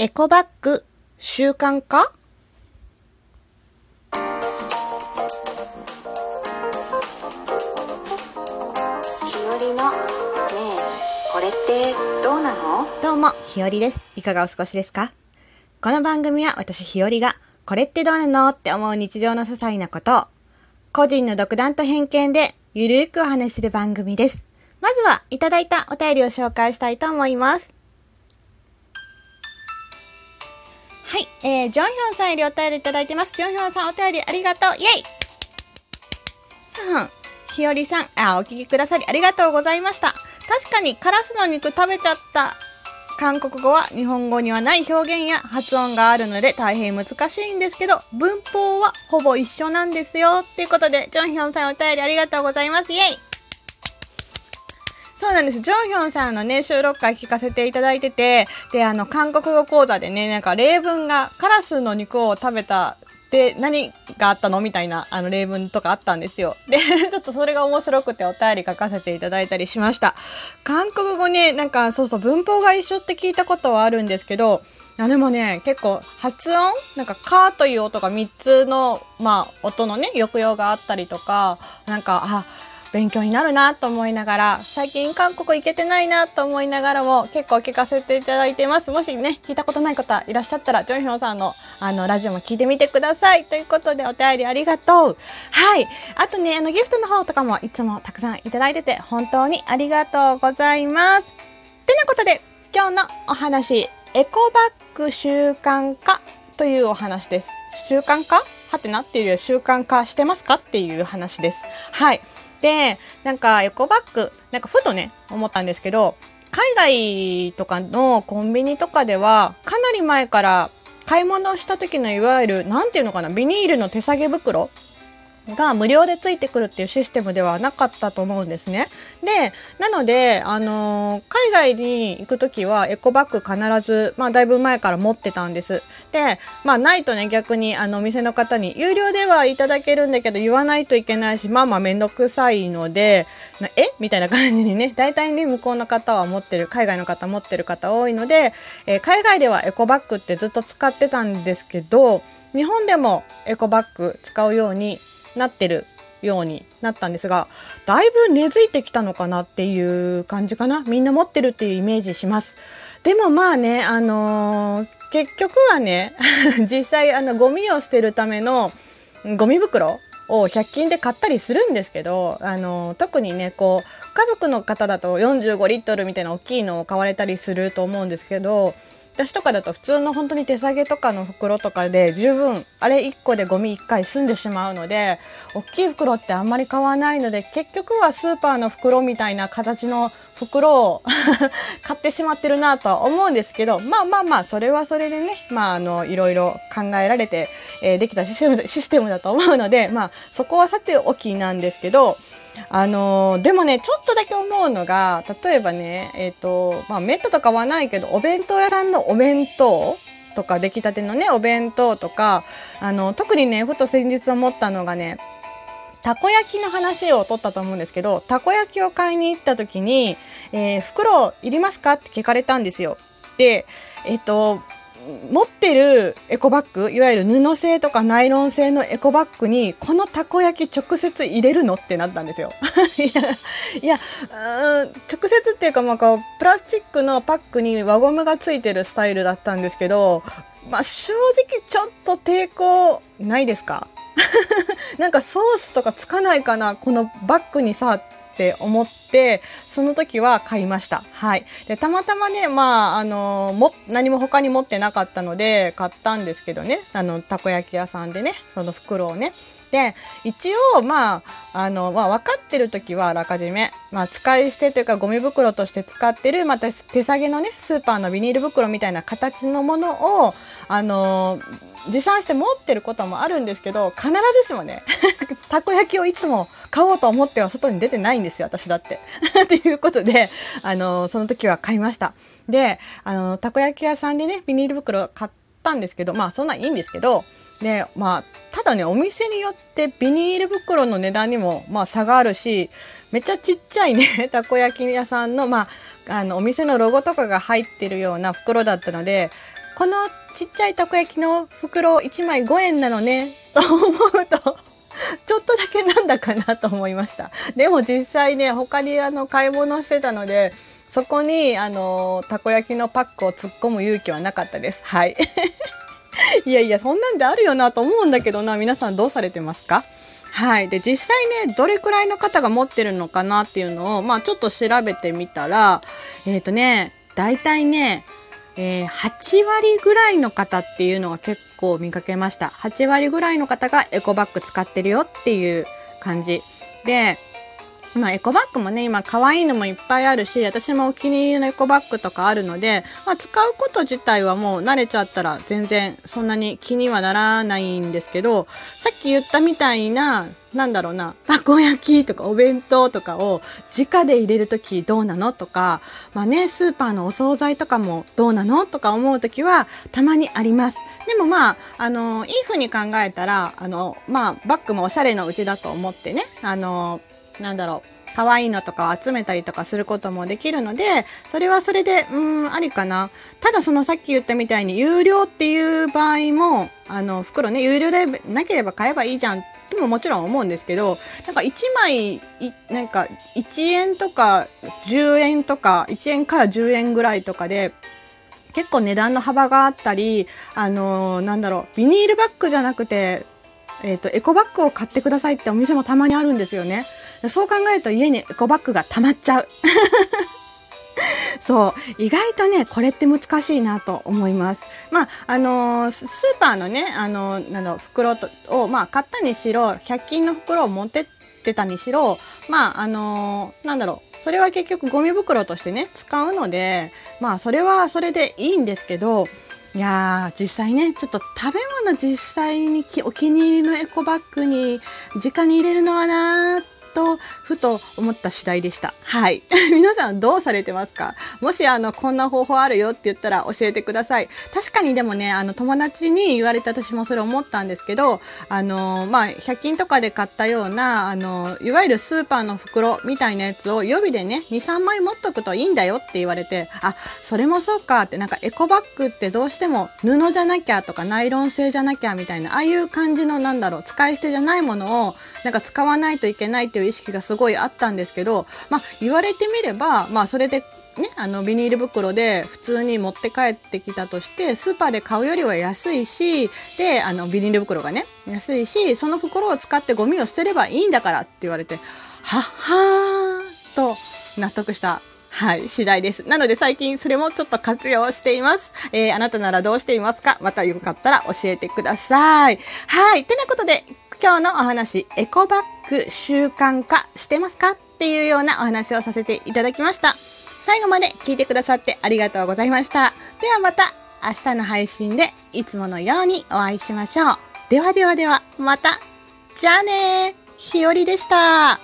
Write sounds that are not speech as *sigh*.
エコバッグ習慣化日和のねえこれってどうなの？どうも、ひよりです。いかがお過ごしですか？この番組は私ひよりが、これってどうなのって思う日常の些細なことを、個人の独断と偏見でゆるーくお話しする番組です。まずは、いただいたお便りを紹介したいと思います。はい、えー、ジョンヒョンさんよりお便りいただいてます。ジョンヒョンさんお便りありがとう。イェイうん。ひよりさん、あ、お聞きくださりありがとうございました。確かにカラスの肉食べちゃった。韓国語は日本語にはない表現や発音があるので大変難しいんですけど、文法はほぼ一緒なんですよ。ということで、ジョンヒョンさんお便りありがとうございます。イェイそうなんです。ジョンヒョンさんのね、収録会聞かせていただいてて、で、あの、韓国語講座でね、なんか例文が、カラスの肉を食べたで何があったのみたいなあの例文とかあったんですよ。で、*laughs* ちょっとそれが面白くてお便り書かせていただいたりしました。韓国語ね、なんかそうそう文法が一緒って聞いたことはあるんですけど、あでもね、結構発音なんか、カーという音が3つの、まあ、音のね、抑揚があったりとか、なんか、あ、勉強になるなと思いながら、最近韓国行けてないなと思いながらも結構聞かせていただいてます。もしね、聞いたことない方いらっしゃったら、ジョンヒョンさんのあの、ラジオも聞いてみてください。ということで、お便りありがとう。はい。あとね、あの、ギフトの方とかもいつもたくさんいただいてて、本当にありがとうございます。てなことで、今日のお話、エコバッグ習慣化というお話です。習慣化？はてな？っていうより習慣化してますか？っていう話です。はい。で、なんかエコバッグ、なんかふとね、思ったんですけど、海外とかのコンビニとかでは、かなり前から買い物した時のいわゆる、何て言うのかな、ビニールの手提げ袋が無料でついてくるっていうシステムではなかったと思うんですね。で、なので、あの海外に行くときはエコバッグ必ず、まあだいぶ前から持ってたんです。で、まあないとね、逆にあのお店の方に有料ではいただけるんだけど言わないといけないし、まあまあめんどくさいので、え？みたいな感じにね、*laughs* 大体ね、向こうの方は持ってる、海外の方持ってる方多いので、えー海外ではエコバッグってずっと使ってたんですけど、日本でもエコバッグ使うようになってるようになったんですが、だいぶ根付いてきたのかなっていう感じかな。みんな持ってるっていうイメージします。でもまあね、あのー結局はね、*laughs* 実際あのゴミを捨てるためのゴミ袋を100均で買ったりするんですけど、あの特にね、こう、家族の方だと45リットルみたいな大きいのを買われたりすると思うんですけど、私とかだと普通の本当に手提げとかの袋とかで十分あれ1個でゴミ1回済んでしまうので大きい袋ってあんまり買わないので結局はスーパーの袋みたいな形の袋を *laughs* 買ってしまってるなとは思うんですけどまあまあまあそれはそれでねまああのいろいろ考えられて、えできたシステムシステムだと思うのでまあそこはさておきなんですけどあのーでもね、ちょっとだけ思うのが、例えばね、えっ、と、まあ、メットとかはないけど、お弁当屋さんのお弁当とか、出来たてのね、お弁当とか、あの、特にね、ふと先日思ったのがね、たこ焼きの話を取ったと思うんですけど、たこ焼きを買いに行った時に、えー袋いりますか？って聞かれたんですよ。で、えっ、と、持ってるエコバッグいわゆる布製とかナイロン製のエコバッグにこのたこ焼き直接入れるのってなったんですよ。*laughs* いやうん直接っていうかまあこうプラスチックのパックに輪ゴムがついてるスタイルだったんですけど、まあ、正直ちょっと抵抗ないですか？*laughs* なんかソースとかつかないかなこのバッグにさって思ってその時は買いました。はい。でたまたまねまああのも何も他に持ってなかったので買ったんですけどね。あのたこ焼き屋さんでねその袋をね。で一応まああの、まあ、分かってる時はあらかじめ、まあ、使い捨てというかゴミ袋として使ってるまた手提げのねスーパーのビニール袋みたいな形のものをあの持参して持ってることもあるんですけど必ずしもね *laughs* たこ焼きをいつも買おうと思っては外に出てないんですよ私だって。*laughs* ということであのその時は買いました。であのたこ焼き屋さんでねビニール袋買ったんですけどまあそんなんいいんですけどでまあただねお店によってビニール袋の値段にもまあ差があるしめっちゃちっちゃいね *laughs* たこ焼き屋さんのまああのお店のロゴとかが入ってるような袋だったのでこのちっちゃいたこ焼きの袋1枚5円なのね、*laughs* と思うと、ちょっとだけなんだかなと思いました。でも実際ね、他にあの買い物してたので、そこにあのたこ焼きのパックを突っ込む勇気はなかったです。はい。*laughs* *laughs* いやいや、そんなんであるよなと思うんだけどな、皆さんどうされてますか？はい。で、実際ね、どれくらいの方が持ってるのかなっていうのを、まあちょっと調べてみたら、えっ、ー、とね、大体ね、えー、8割ぐらいの方っていうのが結構見かけました。8割ぐらいの方がエコバッグ使ってるよっていう感じ。で、まあ、エコバッグもね、今可愛いのもいっぱいあるし、私もお気に入りのエコバッグとかあるので、まあ、使うこと自体はもう慣れちゃったら全然そんなに気にはならないんですけど、さっき言ったみたいな、なんだろうな、たこ焼きとかお弁当とかを直で入れるときどうなのとか、まあね、スーパーのお惣菜とかもどうなのとか思うときはたまにあります。でもまあ、あの、いい風に考えたら、あの、まあ、バッグもおしゃれのうちだと思ってね、あの、なんだろう。可愛いのとかを集めたりとかすることもできるので、それはそれで、うん、ありかな。ただそのさっき言ったみたいに、有料っていう場合も、あの、袋ね、有料でなければ買えばいいじゃんとももちろん思うんですけど、なんか1枚、なんか1円とか10円とか、1円から10円ぐらいとかで、結構値段の幅があったり、あのー、なんだろう、ビニールバッグじゃなくて、えっ、ー、と、エコバッグを買ってくださいってお店もたまにあるんですよね。そう考えると家にエコバッグが溜まっちゃう。*laughs* そう。意外とね、これって難しいなと思います。まあ、あのー、スーパーのね、あのー、なんだ袋とを、まあ、買ったにしろ、100均の袋を持ってってたにしろ、まあ、あのー、なんだろう。それは結局ゴミ袋としてね、使うので、まあ、それはそれでいいんですけど、いやー、実際ね、ちょっと食べ物実際にお気に入りのエコバッグに直に入れるのはなーと、ふと思った次第でした。はい。皆さんど。うされてますかもしあの、こんな方法あるよって言ったら教えてください。確かにでもね、あの、友達に言われて私もそれ思ったんですけど、あの、まあ、100均とかで買ったような、あの、いわゆるスーパーの袋みたいなやつを予備でね、2、3枚持っとくといいんだよって言われて、あ、それもそうかって、なんかエコバッグってど。うしても布じゃなきゃとかナイロン製じゃなきゃみたいな、ああいう感じのなんだろう、使い捨てじゃないものを、なんか使わないといけないっていう意識がすごいあったんですけど、まあ、言われてみれば、まあ、それでね、あの、ビニール袋で普通に持って帰ってきたとして、スーパーで買うよりは安いし、で、あの、ビニール袋がね、安いし、その袋を使ってゴミを捨てればいいんだからって言われて、はっはーと納得したはい、次第です。なので最近それもちょっと活用しています。えー、あなたならどうしていますか？またよかったら教えてください。はい。てなことで、今日のお話、エコバッグ習慣化してますか？っていうようなお話をさせていただきました。最後まで聞いてくださってありがとうございました。ではまた明日の配信でいつものようにお会いしましょう。ではではでは、また。じゃあねー。ひよりでした。